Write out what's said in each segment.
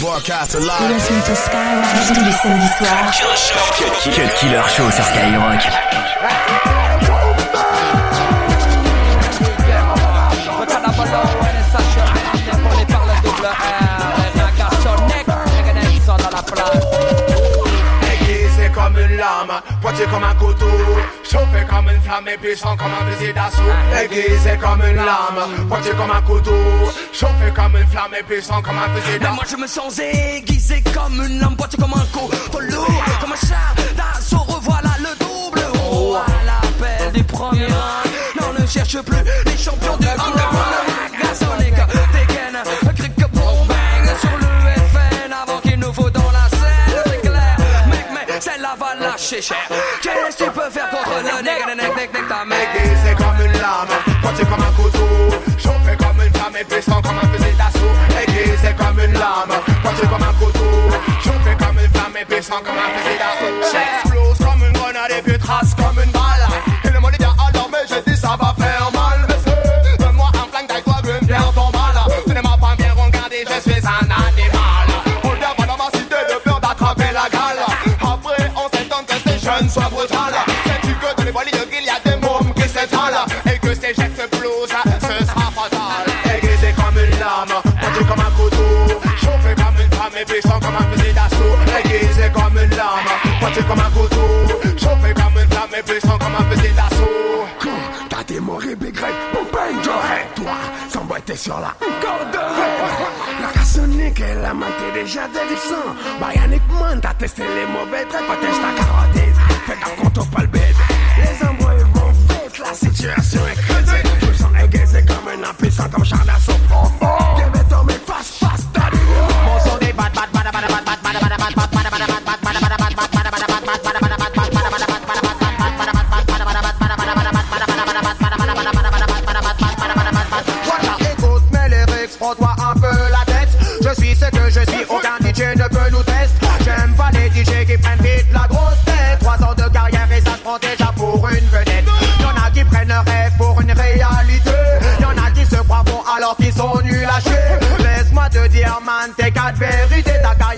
Broadcast live. Listen to Skyrock tous les samedis soirs. Cut Killer Show sur Skyrock. Pointé comme un couteau, chauffé comme une flamme et puissant comme un fusil d'assaut. Aiguisé comme une lame, pointé comme un couteau, chauffé comme une flamme et puissant comme un fusil d'assaut. moi je me sens aiguisé comme une lame, pointé comme un couteau lourd, comme un char d'assaut. Revoilà le double, oh à l'appel des premiers rangs. Non, ne cherche plus les champions du underground. Lâcher cher. Qu'est-ce que tu peux faire contre le nec, nec, nec, nec, ta mec? Aiguisé comme une lame, pointé comme un couteau, chauffé comme une flamme et puissant comme un fusil d'assaut. Aiguisé comme une lame, pointé comme un couteau, chauffé comme une flamme et puissant comme un fusil bang, Toi, sans boîte t'es sur la corde. La cassonique et la main t'es déjà déliçant. Bionic Man, t'as testé les mauvais traits, teste ta carotide. Fais qu'on t'offre pas le bébé. Les embrouilles vont vite, la situation est critique. Tout sont aiguisés comme un impuissant, comme char d'assaut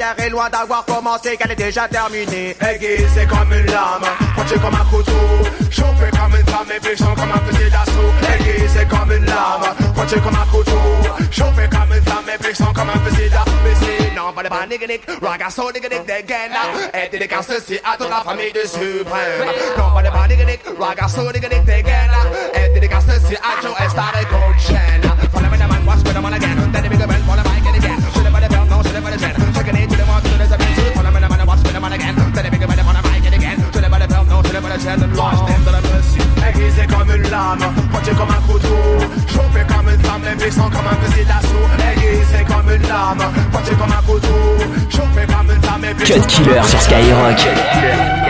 Carrière est loin d'avoir commencé, qu'elle est déjà terminée. Aiguisé comme une lame, pointé comme un couteau. Chauffé comme une flamme et puissant comme un fusil d'assaut. Aiguisé comme une lame, pointé comme un couteau. Chauffé comme une flamme et puissant comme un fusil d'assaut. Non, pas de panique, ragasso, nick, dégaine. Et dédicace ceci à toute la famille du suprême. Non, pas de panique, ragasso, nick, dégaine. Et dédicace ceci à Joe Estar et Cold Chain. Follow me, the man, watch me, the man again. Then the bigger bell, follow my mercy. Aiguisé comme une lame, pointé comme un couteau. Chauffé comme une puissants comme un fusil d'assaut. Aiguisé comme une lame, pointé comme un couteau. Chauffé comme une puissants Cut Killer sur Skyrock.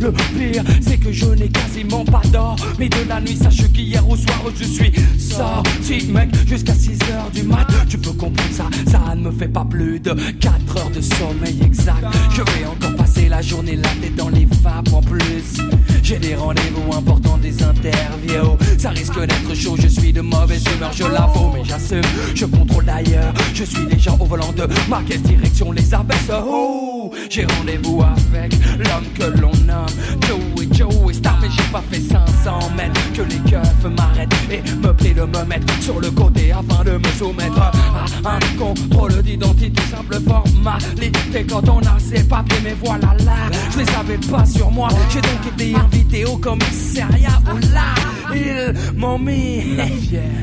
Le pire c'est que je n'ai quasiment pas d'or. Mais de la nuit sache qu'hier au soir je suis sorti mec Jusqu'à 6h du mat. Tu peux comprendre ça, ça ne me fait pas plus de 4 heures de sommeil exact. Je vais encore passer la journée là tête dans les vapes en plus. J'ai des rendez-vous importants, des interviews. Ça risque d'être chaud, je suis de mauvaise humeur, je l'avoue Mais j'assume, je contrôle d'ailleurs Je suis déjà au volant de ma direction les abaisse Oh, j'ai rendez-vous avec l'homme que l'on nomme Joey Joey Star Mais j'ai pas fait 500 mètres Que les keufs m'arrêtent et me prient de me mettre sur le côté Afin de me soumettre à un contrôle d'identité Simple formalité. Quand on a ses papiers Mais voilà là, je les avais pas sur moi. J'ai donc été invité au commissariat Où là, ils m'ont mis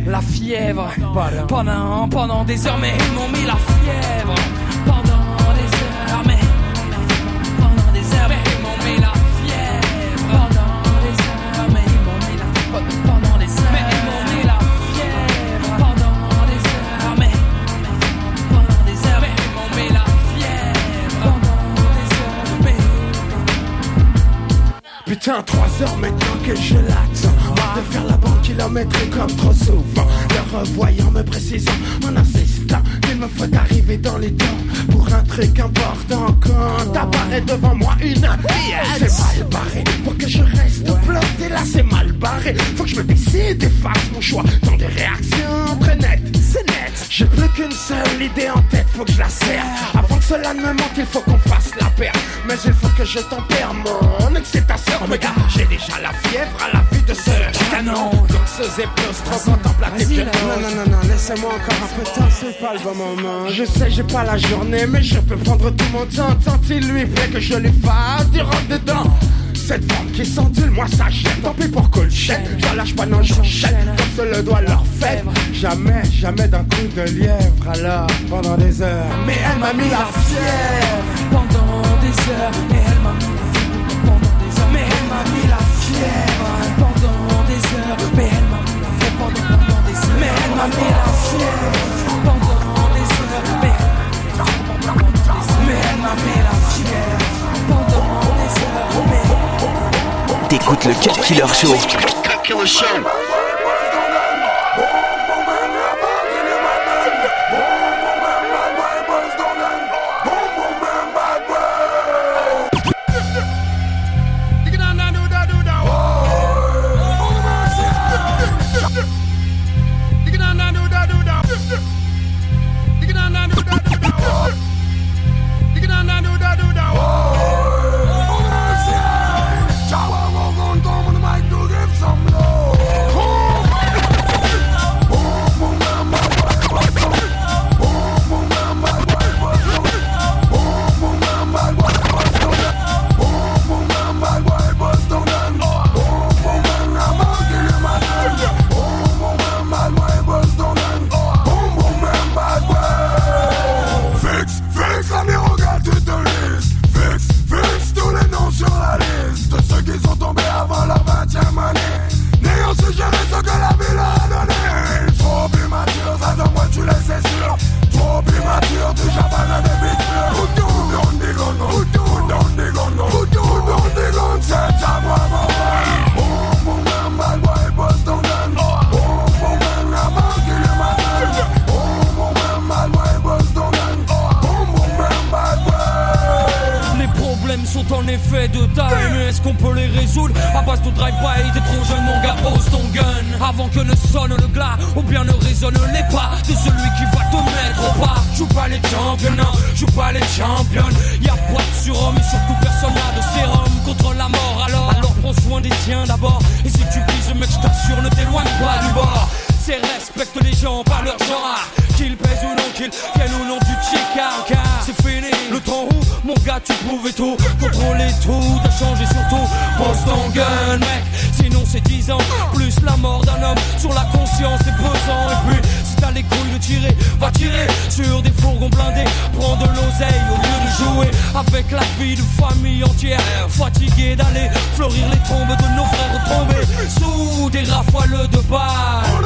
la fièvre. Pendant, pendant des heures Mais ils m'ont mis la fièvre Putain, trois heures maintenant que je l'attends De faire la banque kilométrique comme trop souvent Le revoyant me précisant Mon assistant Il me faut arriver dans les temps pour un truc important. Quand t'apparaît devant moi une c'est mal barré. Pour que je reste planté là, c'est mal barré. Faut que je me décide et fasse mon choix dans des réactions très nettes. C'est net. J'ai plus qu'une seule idée en tête, faut que je la serre. Cela ne me manque, il faut qu'on fasse la paire. Mais il faut que je tempère mon excitation. Oh, gars, j'ai déjà la fièvre à la vue de ce canon. Donc ce plus trop contemple la Non, non, non, non, laissez-moi encore un peu de temps, c'est pas le bon moment. Je sais, j'ai pas la journée, mais je peux prendre tout mon temps. Tant il lui plaît que je lui fasse du rentre dedans. Cette femme qui s'endule, moi ça jette Tant pis pour Colchette, j'en lâche pas, non j'enchaîne Comme se le doit leur faire Jamais, jamais d'un coup de lièvre. Alors, pendant des heures. Mais elle m'a mis la fièvre. Pendant des heures. Mais elle m'a mis la fièvre. Pendant des heures. Mais elle m'a mis la fièvre. Pendant des heures. Mais elle m'a mis la fièvre. Pendant des heures. Mais elle m'a mis la fièvre. Pendant des heures. Mais elle m'a mis la fièvre. Pendant des heures T'écoutes le Cut Killer Show. Qu'il pèse ou non, qu'il vienne ou non du check-out Car c'est fini, le temps où mon gars tu pouvais tout Contrôler tout, t'as changé surtout Pense ton gun mec, sinon c'est 10 ans Plus la mort d'un homme sur la conscience est pesant. Et puis les couilles de tirer, va tirer sur des fourgons blindés, prends de l'oseille au lieu de jouer avec la vie de famille entière, fatigué d'aller fleurir les tombes de nos frères tombés sous des rafales de balles.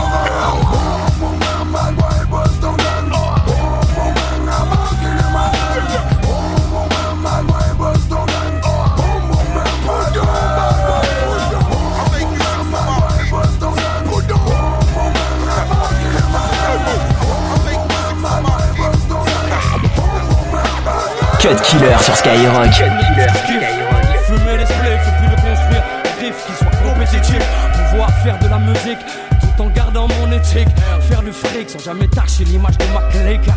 Cut Killer sur Skyrock. Cut Killer. Fumer les spliffs plus de construire qui. Pouvoir faire de la musique tout en gardant mon éthique. Faire du fric sans jamais tâcher l'image de ma clique.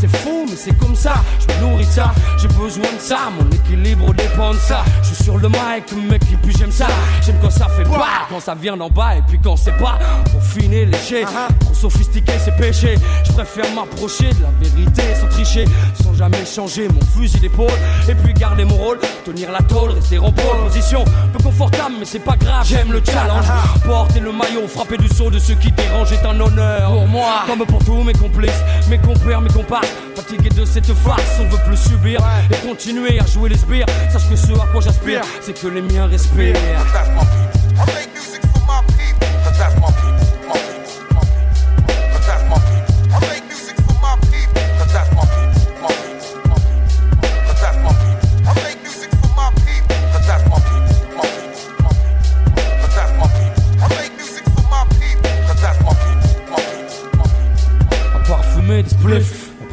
C'est fou, mais c'est comme ça. Je me nourris de ça, j'ai besoin de ça. Mon équilibre dépend de ça. Je suis sur le mic, mec, et puis j'aime ça. J'aime quand ça fait pas, quand ça vient d'en bas, et puis quand c'est pas. Pour finir léger, trop sophistiqué, c'est péché. Je préfère m'approcher de la vérité sans tricher, sans jamais changer mon fusil d'épaule. Et puis garder mon rôle, tenir la tôle, rester en pole position. Peu confortable, mais c'est pas grave, j'aime le challenge. Porter le maillot, frapper du saut de ceux qui dérangent est un honneur pour moi. Comme pour tous mes complices, mes compères, mes comparses. Fatigué de cette farce, on veut plus subir et continuer à jouer les sbires. Sache que ce à quoi j'aspire, c'est que les miens respirent.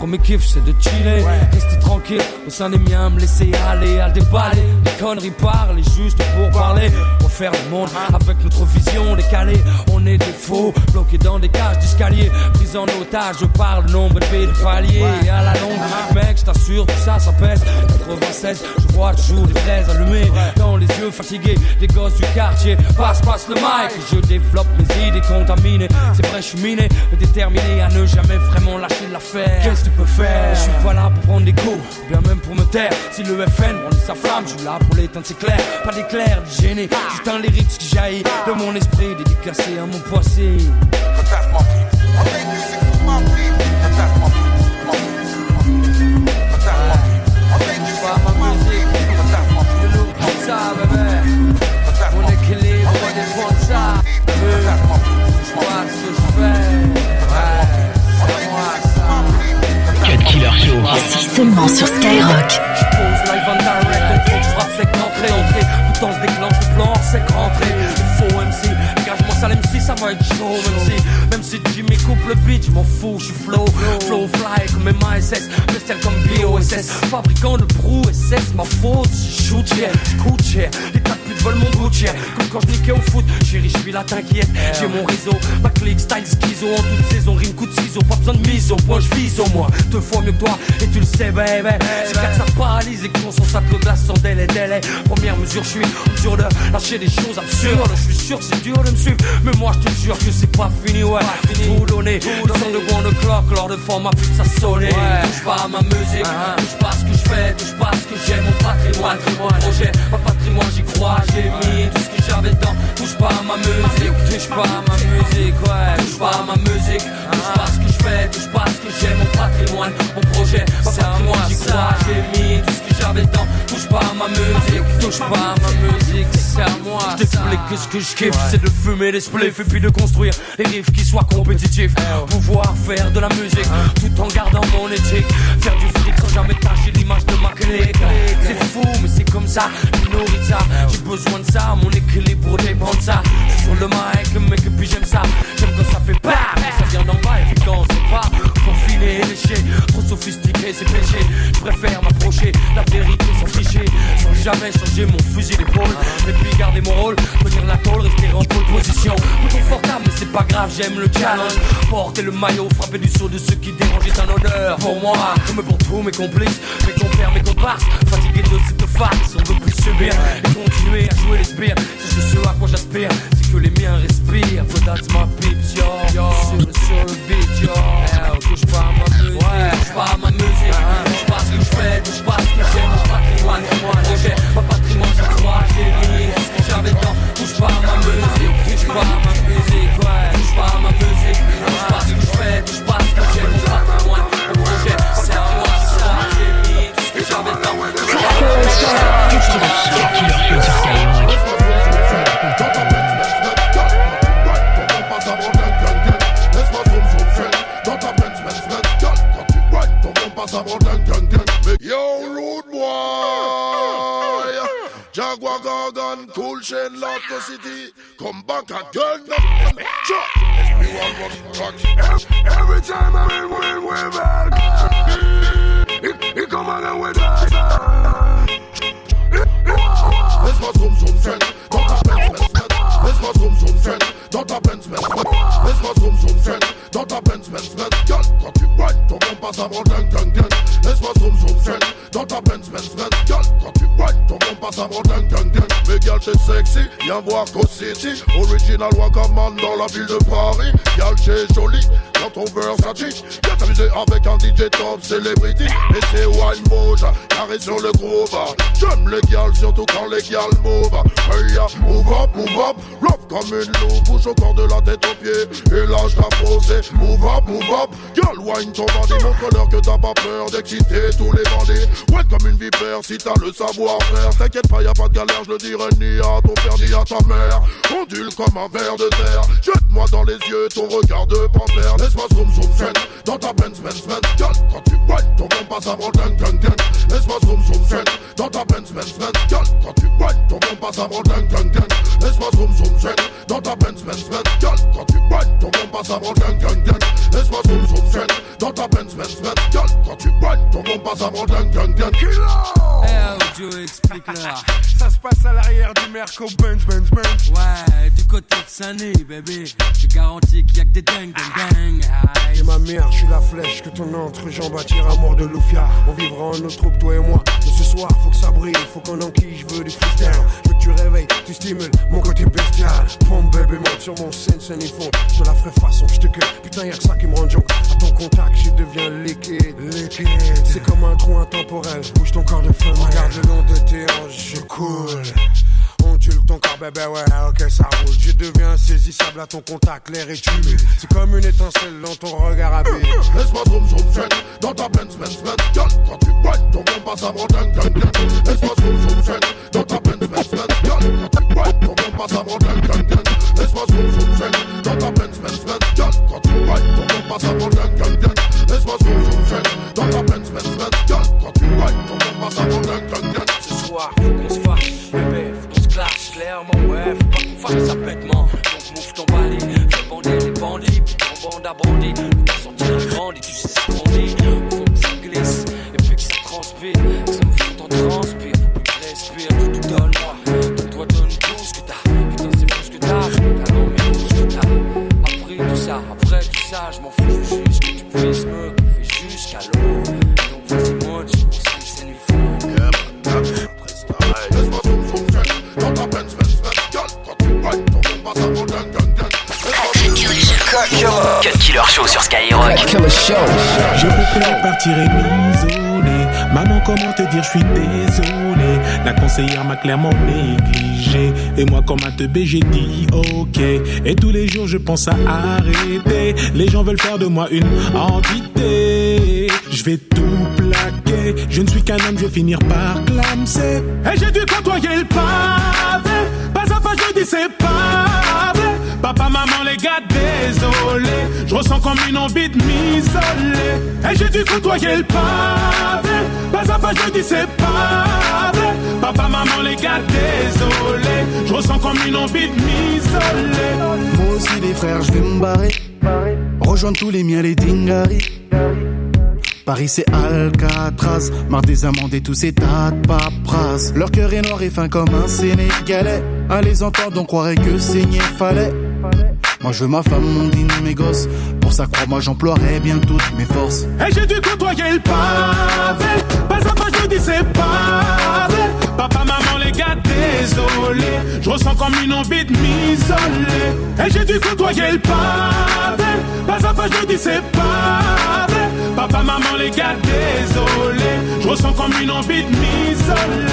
Mes kiff c'est de chiller, rester tranquille au sein des miens, me laisser aller à déballer. Les conneries parlent juste pour parler, refaire le monde avec notre vision décalée. On est des faux, bloqués dans des cages d'escalier, pris en otage par le nombre de paliers. à la longue, mec, je t'assure, tout ça, ça pèse. 96, je vois toujours des fraises allumées dans les yeux fatigués des gosses du quartier. Passe, passe le mic, je développe mes idées contaminées. C'est vrai, je suis miné, déterminé à ne jamais vraiment lâcher l'affaire. Qu'est-ce que tu peux faire? Je suis pas là pour prendre des coups, bien même pour me taire. Si le FN brandit sa flamme, je suis là pour l'éteindre, c'est clair. Pas d'éclair, gêné, juste un lyrique qui jaillit de mon esprit, dédicacé à mon poissé. Ici fabricant de brou SS, ma faute, je shoot cher, coûte cher, les tas de putes veulent mon bout cher, comme quand je niquais au foot, chérie, je suis là, t'inquiète, j'ai mon réseau, ma clique, style schizo, en toute saison, rime coup de ciseaux, pas besoin de mise au point, je vise au moins, deux fois mieux que toi, et tu le sais, baby, c'est clair que ça paralyse et qu'on s'en sac de glace sans délai, délai, première mesure, je suis en mesure de lâcher des choses absurdes, je suis sûr c'est dur de me suivre, mais moi je te jure que c'est pas fini, ouais, tout donné, le son de one o'clock, lors de format ça sonne, touche pas à ma musique, touche pas à ce que je fais, touche pas à ce que j'aime, mon patrimoine, mon projet, ma patrimoine, j'y crois, j'ai mis tout ce que j'avais dedans, touche pas à ma musique, touche pas à ma musique, ouais, touche pas à ma musique, touche pas à ce que je fais, touche pas à ce que j'aime, mon patrimoine, mon projet, ma patrimoine, j'y crois, j'ai mis tout ce que j'avais dedans, touche pas à ma musique, touche pas à ma musique, c'est à moi, je t'explique que ce que je kiffe, c'est de fumer les spliffs et puis de construire des riffs qui soient compétitifs, pouvoir faire de la musique tout en gardant mon éthique, faire du fric sans jamais tâcher l'image de ma clique, c'est fou mais c'est comme ça, je nourris ça, j'ai besoin de ça, mon équilibre dépend de ça, sur le mic mec puis j'aime ça, j'aime quand ça fait pas, ça vient d'en bas et puis quand c'est pas, pour filer et lécher, trop sophistiqué c'est péché, je préfère m'approcher, la vérité sans tricher, sans jamais changer mon fusil d'épaule, et puis garder mon rôle, tenir la tôle, rester en pole position, plus confortable mais c'est pas grave, j'aime le challenge, porter le maillot, frapper du saut de ceux qui dérangent est un honneur pour moi, comme pour tous mes complices, mes compères, mes comparses, fatigués de cette farce, on veut plus subir. Et continuer à jouer les spires, c'est ce à quoi j'aspire, c'est que les miens respirent, so that's my peeps, yo, yo. Sur, le- sur le beat, yo, Eh, touche pas à ma musique, touche pas à ma musique, touche pas à ce que je fais, touche pas ce que j'aime, mon patrimoine, mon projet, ma patrimoine, je crois, j'ai tout ce que j'avais dedans, touche pas à ma musique, touche pas à ma musique, ouais, touche pas à ma musique, touche pas Yo, rude boy. Jaguar Gargan, cool chain, the city. Come back again. Chuck. Everyone was rock. Every time I win, win, win back. He, he come again with us. Laisse-moi zoom zoom friend, dans ta Benz Benz Benz. Laisse-moi zoom zoom friend, dans ta Benz Benz Benz. Laisse-moi zoom zoom friend, whine, ton bon passe avant gang gang gang. Laisse-moi zoom zoom zen dans ta Benz Benz Benz. Gal, quand tu whine, ton bon passe avant gang gang gang. Mais gal, t'es sexy, viens voir City. Original Wakaman dans la ville de Paris. Gal, t'es jolie dans ton Versace. Viens t'amuser avec un DJ top celebrity. Et c'est wine mode, carré sur le groove. J'aime les gals, surtout quand les gals move. Hey, ya, move up, move up, love comme une loupe. Bouge au corps de la tête aux pieds. Et lâche ta posée. Move up, move up, gal, wine ton bandit. Montre-leur que t'as pas peur d'exciter tous les bandits. Ouais, comme une vipère si t'as le savoir-faire. T'inquiète pas, y a pas de galère, je le dirai ni à ton père ni à ta mère. Ondule comme un verre de terre. Jette-moi dans les yeux ton regard de panthère. Laisse-moi zoom zoom zen dans ta Benz Benz Benz. Gal, quand tu whine, ton bon passe avant gang gang gang. Laisse-moi zoom zoom zen dans ta Benz Benz Benz. Gal, quand tu whine, ton bon passe avant gang gang gang. Laisse-moi zoom zoom zen dans ta Benz Benz Benz. Gal, quand tu whine, ton bon passe avant gang gang gang. Laisse-moi zoom zoom zen dans ta Benz Benz Benz. Gal, quand tu whine, ton bon passe avant gang gang gang. Eh, Joe, explique-leur. Ça se passe à l'arrière du Merco Benz Benz Benz. Ouais, du côté de Sunny, bébé. Je garantis qu'il y a que des dingues, dingues, Et ma mère, je suis la flèche que ton entrejambe attire à mort de Lufia. On vivra en notre troupe, toi et moi. Mais ce soir, faut que ça brille, faut qu'on enquille, je veux du freestyle. Je veux que tu réveilles, tu stimules mon côté bestial. Pompe bébé, monte sur mon scène, scène et fond. Je la ferai façon, je te cueille. Putain, y'a que ça qui me rend junk. À ton contact, je deviens liquide. Liquide. C'est comme un trou intemporel. Bouge ton corps de femme. Regarde le long de tes hanches, je coule. Ton corps, bébé, ouais, ok, ça roule. Je deviens insaisissable à ton contact, l'air est humide. C'est comme une étincelle dans ton regard à vide. Laisse-moi zoom zoom zen dans ta Benz Benz Benz. Gal, quand tu whine, ton bon passe avant gang gang gang. Laisse-moi zoom zoom zen dans ta Benz Benz Benz. Gal, quand tu whine, ton bon passe avant gang gang gang. Laisse-moi zoom zoom zen dans ta Benz Benz Benz. Gal, quand tu whine, ton bon passe avant gang gang gang. Conseillère m'a clairement négligé. Et moi, comme un teubé, j'ai dit ok. Et tous les jours, je pense à arrêter. Les gens veulent faire de moi une entité. Je vais tout plaquer. Je ne suis qu'un homme, je vais finir par clamser. Et j'ai dû côtoyer le pavé. Pas à pas, je dis c'est pas. Papa, maman, les gars, désolé. Je ressens comme une envie de m'isoler. Et j'ai dû côtoyer le pavé. Pas à pas, je dis c'est pas. Papa, maman, les gars, désolé. Je ressens comme une envie de m'isoler. Moi aussi des frères, je vais me barrer. Rejoindre tous les miens, les dingaris. Paris c'est Alcatraz, marre des amendes et tous ces tas de paperasse. Leur cœur est noir et fin comme un Sénégalais. À les entendre, on croirait que saigner fallait. Moi je veux ma femme, mon dîner, mes gosses. Pour ça, crois-moi, j'emploierai bien toutes mes forces. Et j'ai dû côtoyer le pavé. Pas à pas, je dis c'est pas vrai. Papa, maman, les gars, désolé. Je ressens comme une envie de m'isoler. Et j'ai dû côtoyer le pavé. Pas à pas, je dis c'est pas vrai. Papa, maman, les gars, désolé. Je ressens comme une envie de m'isoler.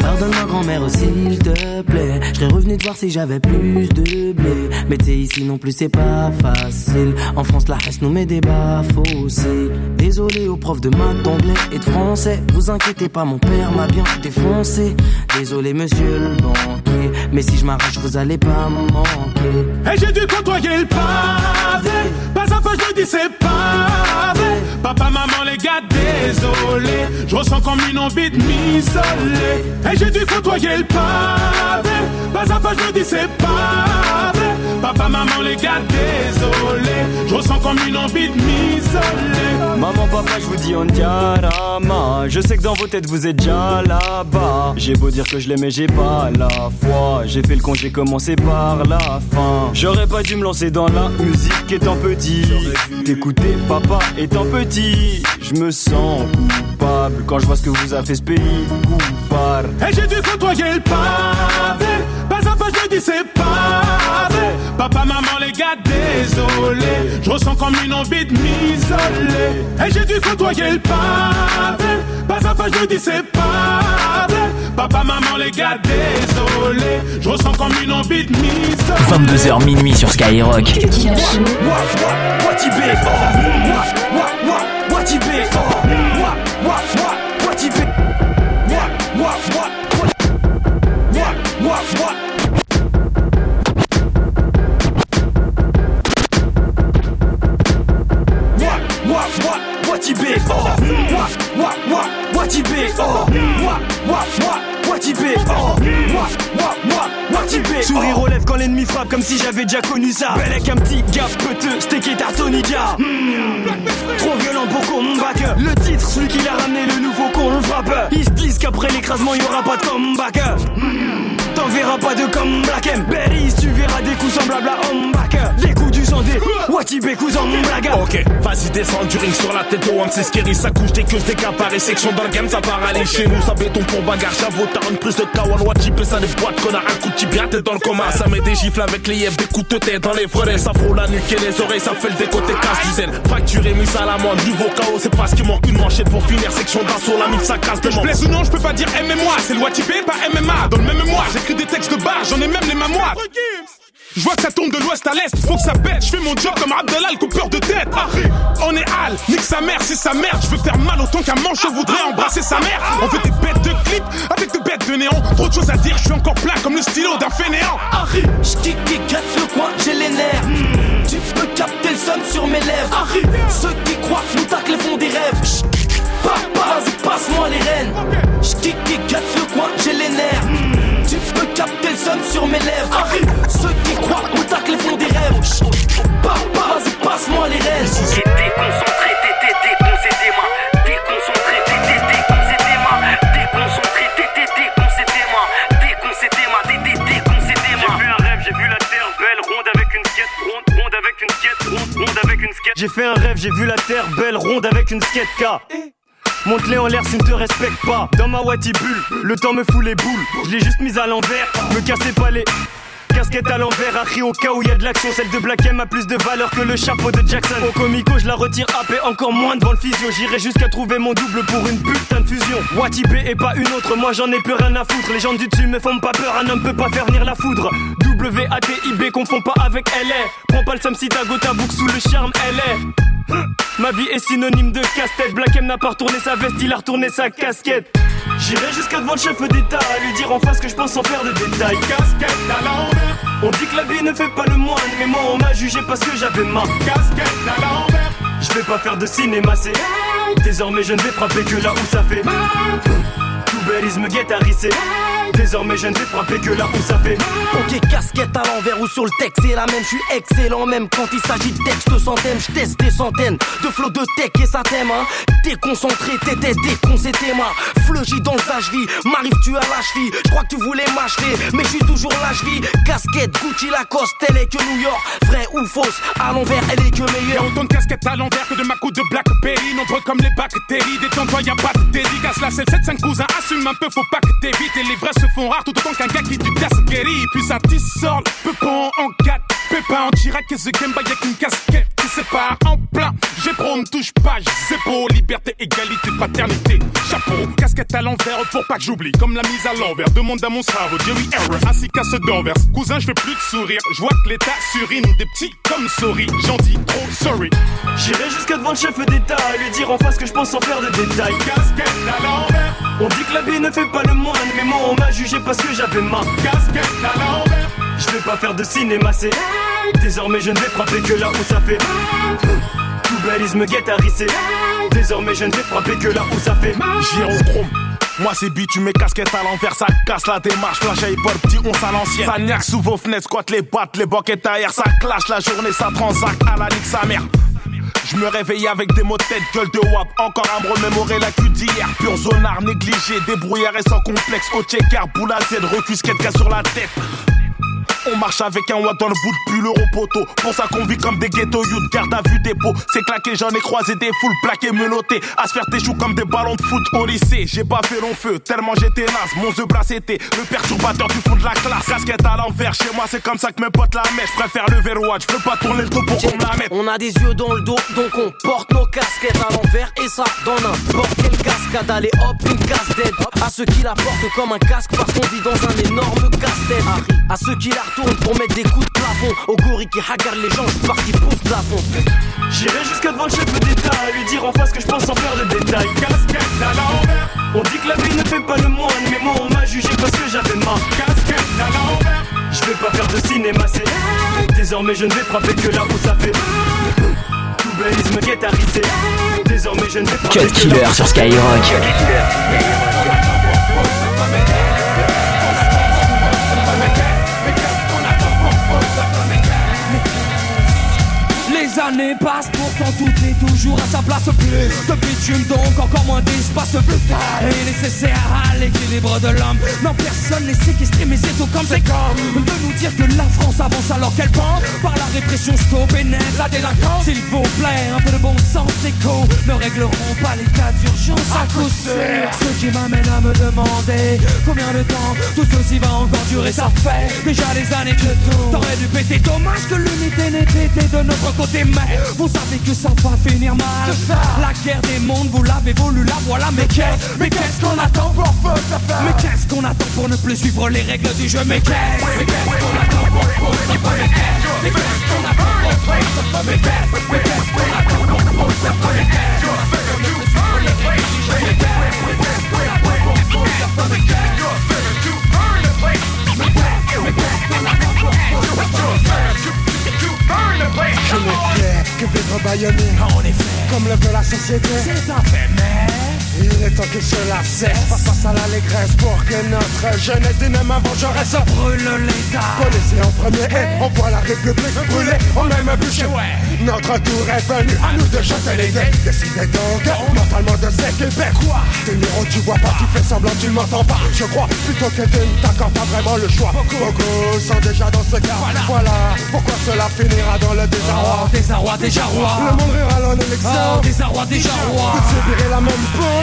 Pardonne-moi grand-mère s'il te plaît Je serais revenu te voir si j'avais plus de blé Mais sais ici non plus c'est pas facile En France la reste nous met des bas aussi Désolé aux profs de maths, d'anglais et de français Vous inquiétez pas mon père m'a bien défoncé Désolé monsieur le banquier Mais si je m'arrache vous allez pas me manquer Et j'ai dû côtoyer le pavé. Pas à pas, je dis c'est pas vrai. Papa, maman, les gars, désolé. Je ressens comme une envie de m'isoler. Et j'ai dû côtoyer le pavé. Pas à pas, je dis c'est pas vrai. Papa, maman, les gars, désolé. Je ressens comme une envie de m'isoler. Papa, je vous dis on diarama. Je sais que dans vos têtes vous êtes déjà là-bas. J'ai beau dire que je l'aimais, j'ai pas la foi. J'ai fait le con, j'ai commencé par la fin. J'aurais pas dû me lancer dans la musique étant petit. T'écouter papa étant petit. Je me sens coupable quand je vois ce que vous a fait ce pays. Coupable. Et j'ai dû côtoyer le pavé. Je dis c'est pas vrai. Papa, maman, les gars, désolé. Je ressens comme une envie de m'isoler. Et j'ai dû côtoyer le pavé. Pas à pas, je dis c'est pas vrai. Papa, maman, les gars, désolé. Je ressens comme une envie de m'isoler. 22h minuit sur Skyrock. What l'ennemi frappe comme si j'avais déjà connu ça. Bel avec un petit gaffe peteux, steak et tartoniga. Trop violent pour qu'on. Le titre, celui qui l'a ramené, le nouveau con le frappe. Ils se disent qu'après l'écrasement, y aura pas de comeback. T'en verras pas de M. Berry, tu verras des coups semblables à Homback. Des Watibé coups en blague. Ok, vas-y descends du ring sur la tête au one, c'est scary, ça couche des queues, des caparés, section dans le game, ça part aller chez nous, ça béton pour bagarre, j'avoue, t'as une prise de kawan, watchipé, ça des boîtes, connard, un coup de tibia, t'es dans le coma, ça met des gifles avec les yeux, des coups de tête dans les volets, ça frôle la nuque et les oreilles, ça fait le décoté, casse du zen, fracturé, mis à l'amende, niveau KO, c'est parce qu'il manque. Une manchette pour finir, section d'assaut, la mif, ça casse de Je blesse ou non, je peux pas dire MMA, c'est le Watibé, pas MMA. Dans le même mémoire, j'écris des textes de barre, j'en ai même les mémoires. Je vois que ça tombe de l'ouest à l'est, faut que ça pète. Je fais mon job comme Abdallah, le coupeur de tête. On est Al, nique sa mère, c'est sa merde. Je veux faire mal autant qu'un manchot voudrait embrasser sa mère. On fait des bêtes de clips avec des bêtes de néant. Trop de choses à dire, je suis encore plein comme le stylo d'un fainéant. Harry, j'kick et gratte le coin, j'ai les nerfs. Tu peux capter le son sur mes lèvres. Harry, ceux qui croient nous tacles font des rêves. Papa, vas-y, passe-moi les rênes. J'kick et gratte le coin, j'ai les nerfs. Tu peux capter le son sur mes lèvres. Harry, ceux qui croient que nous tacles font des rêves. Papa, vas-y, passe-moi les rênes. T'es déconcentré, t'es t'es déconcé tes mains. Déconcentré, t'es t'es déconcé tes mains. Déconcentré, t'es t'es déconcé tes mains. Déconcé tes mains, t'es t'es déconcé tes mains. J'ai vu un rêve, j'ai vu la terre belle, ronde avec une skate, ronde, ronde avec une skate, ronde, ronde avec une skate. J'ai fait un rêve, j'ai vu la terre belle, ronde avec une skate K. Monte-les en l'air s'ils ne te respectent pas. Dans ma bulle, le temps me fout les boules. Je l'ai juste mise à l'envers, me cassez pas les. Casquette à l'envers, Harry au cas où y a de l'action. Celle de Black M a plus de valeur que le chapeau de Jackson. Au comico, je la retire AP encore moins devant le physio. J'irai jusqu'à trouver mon double pour une putain de fusion. Watibé et pas une autre, moi j'en ai plus rien à foutre. Les gens du dessus me font pas peur, un homme peut pas faire venir la foudre. W-A-T-I-B, confond pas avec LA. Prends pas le somme si ta sous le charme, LA. Ma vie est synonyme de casse-tête. Black M n'a pas retourné sa veste, il a retourné sa casquette. J'irai jusqu'à devant le chef d'État à lui dire en face que je pense sans faire de détails. Casquette à On dit que la vie ne fait pas le moine, mais moi on m'a jugé parce que j'avais ma. casquette à. Je vais pas faire de cinéma, c'est. Désormais je ne vais frapper que là où ça fait. Tout bellisme guette à risser. Désormais je ne vais frapper que là où ça fait. Ok, casquette à l'envers ou sur le texte, c'est la même, je suis excellent même quand il s'agit de texte centaines, je teste des centaines de flots de tech et ça t'aime, hein. Déconcentré, t'étais déconcé tes mains, fleugi dans le sage vie, m'arrive tu à la cheville, je crois que tu voulais m'acheter, mais je suis toujours la cheville, casquette, Gucci Lacoste, elle est que New York, vrai ou fausse, à l'envers, elle est que Y'a meilleure. autant de casquettes à l'envers que de ma coupe de Blackberry. Nombreux comme les bactéries, détends-toi y'a pas de dédicace. La 7 5 cousins, assume un peu, faut pas que t'évites. Et les vrais se font rares tout autant qu'un gars qui du casse guéri Puis ça tissort, le peupon en 4 Pépin en Chirac et The Game Boy avec une casquette qui sépare. En plein J'ai pro, ne touche pas, c'est beau Liberté, égalité, fraternité. Chapeau, casquette à l'envers pour pas que j'oublie. Comme la mise à l'envers, demande à mon cerveau Jerry Error, ainsi qu'à ceux d'envers Cousin, je fais plus de sourire, je vois que l'état surine Des petits comme souris, j'en dis trop sorry. J'irai jusqu'à devant le chef d'État à lui dire en face que je pense sans faire de détails. Casquette à l'envers, On dit que la vie ne fait pas le moine, mais moi on m'a jugé parce que j'avais ma. casquette à l'envers Je vais pas faire de cinéma, c'est. Désormais je ne vais frapper que là où ça fait. Tout bellisme guette à risser. Désormais je ne vais frapper que là où ça fait. Gyrochrome. Moi c'est bitume, casquette à l'envers, ça casse la démarche, flash hip-hop, petit on à l'ancienne. Ça niaque sous vos fenêtres, squatte les battes, les boquettes ailleurs, ça clash la journée, ça transac à la nique sa mère. Je me réveille avec des mots de tête, gueule de wap. Encore à me remémorer la cul d'hier. Pur zonard, négligé, débrouillard et sans complexe. Au checker, boule à Z, recus, sur la tête. On marche avec un watt dans le bout de pull euro poteau. Pour ça qu'on vit comme des ghetto youth, garde à vue des pots. C'est claqué, j'en ai croisé des foules plaquées, menottées. À se faire tes choux comme des ballons de foot au lycée. J'ai pas fait long feu, tellement j'étais naze. Mon The Brass était le perturbateur du fond de la classe. Casquette à l'envers, chez moi c'est comme ça que mes potes la mettent. Je préfère le verrouage, je veux pas tourner le dos pour qu'on la mette. On a des yeux dans le dos, donc on porte nos casquettes à l'envers. Et ça, dans n'importe quelle cascade. Allez hop, une casse tête À ceux qui la portent comme un casque parce qu'on vit dans un énorme casse-tête. À ceux qui la retournent pour mettre des coups de plafond. Au gorille qui hagarde les gens, parce qu'il pousse plafond. J'irai jusqu'à devant le chef d'État à lui dire en face que je pense sans faire de détails. Casquette à l'envers. On dit que la vie ne fait pas le moine, mais moi on m'a jugé parce que j'avais ma casquette à l'envers. Je vais pas faire de cinéma, c'est désormais je ne vais frapper que là où ça fait. Tout bellisme guettarisé. Désormais je ne vais frapper Cut Killer sur Skyrock. Les années passent, pourtant tout est toujours à sa place. Plus de bitume, donc encore moins d'espace vital et nécessaire à l'équilibre de l'homme. Non, personne n'est séquestré, mais c'est tout comme c'est comme de nous dire que la France avance alors qu'elle pense par la répression stop et la délinquance. S'il vous plaît, un peu de bon sens écho ne régleront pas les cas d'urgence à coup sûr. Ce qui m'amène à me demander combien de temps tout ceci va encore durer. Ça fait déjà des années que tout t'aurais dû péter. Dommage que l'unité n'ait été de notre côté, mais vous savez que ça va finir mal. La guerre des mondes, vous l'avez voulu, la voilà. Mais qu'est-ce, mais qu'est-ce qu'on attend pour Mais qu'est-ce qu'on attend pour ne plus suivre les règles du jeu Mais qu'est-ce, mais qu'est-ce qu'on attend pour qu'est-ce, mais qu'est-ce qu'on attend pour Mais qu'est-ce, mais qu'est-ce qu'on attend pour Mais qu'est-ce, ne plus suivre les règles du jeu Mais qu'est-ce, mais qu'est-ce qu'on attend pour Mais baïonné En effet, Comme le veut la société c'est un fait, mais Il est temps que cela cesse Face à l'allégresse pour que notre jeunesse dyname vengeresse brûle l'État. Policier en premier. Et on voit la République brûler. On même bûcher. Notre tour est venu à nous de jeter les dés Décidez donc mentalement de s'équiper Quoi? T'es numéro tu vois pas, tu fais semblant tu ne m'entends pas. Je crois plutôt que tu ne t'accordes pas vraiment le choix. Beaucoup. Sont déjà dans ce cas. Voilà. Pourquoi cela finira dans le désarroi. Oh, désarroi, déjà roi. Le monde rural en élection Oh, désarroi, déjà roi. La même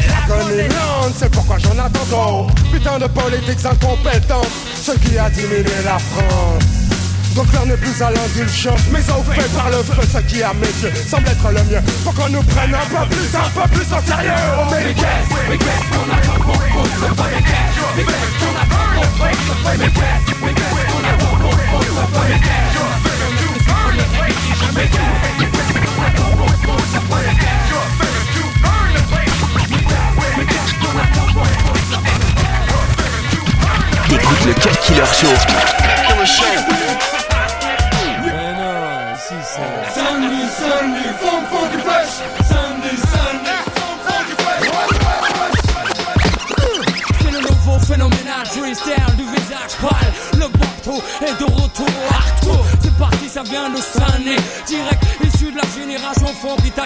pente Dragonilande, c'est pourquoi j'en attends trop Putain de politiques incompétentes Ce qui a diminué la France. Donc l'heure n'est plus à l'indulgence, mais fait par le feu, ce qui à mes yeux semble être le mieux. Faut qu'on nous prenne un peu plus, un peu plus en sérieux. Mais qu'est-ce, mais qu'est-ce qu'on attend attend attend le Cut Killer Show. Sunday, Sunday, funk, funky fresh. Sunday, Sunday, funk, funky fresh. C'est le nouveau phénoménal freestyle du visage pâle. Le bateau est de retour hardcore. C'est parti, ça vient de Sané. Direct issu de la génération funk qui t'a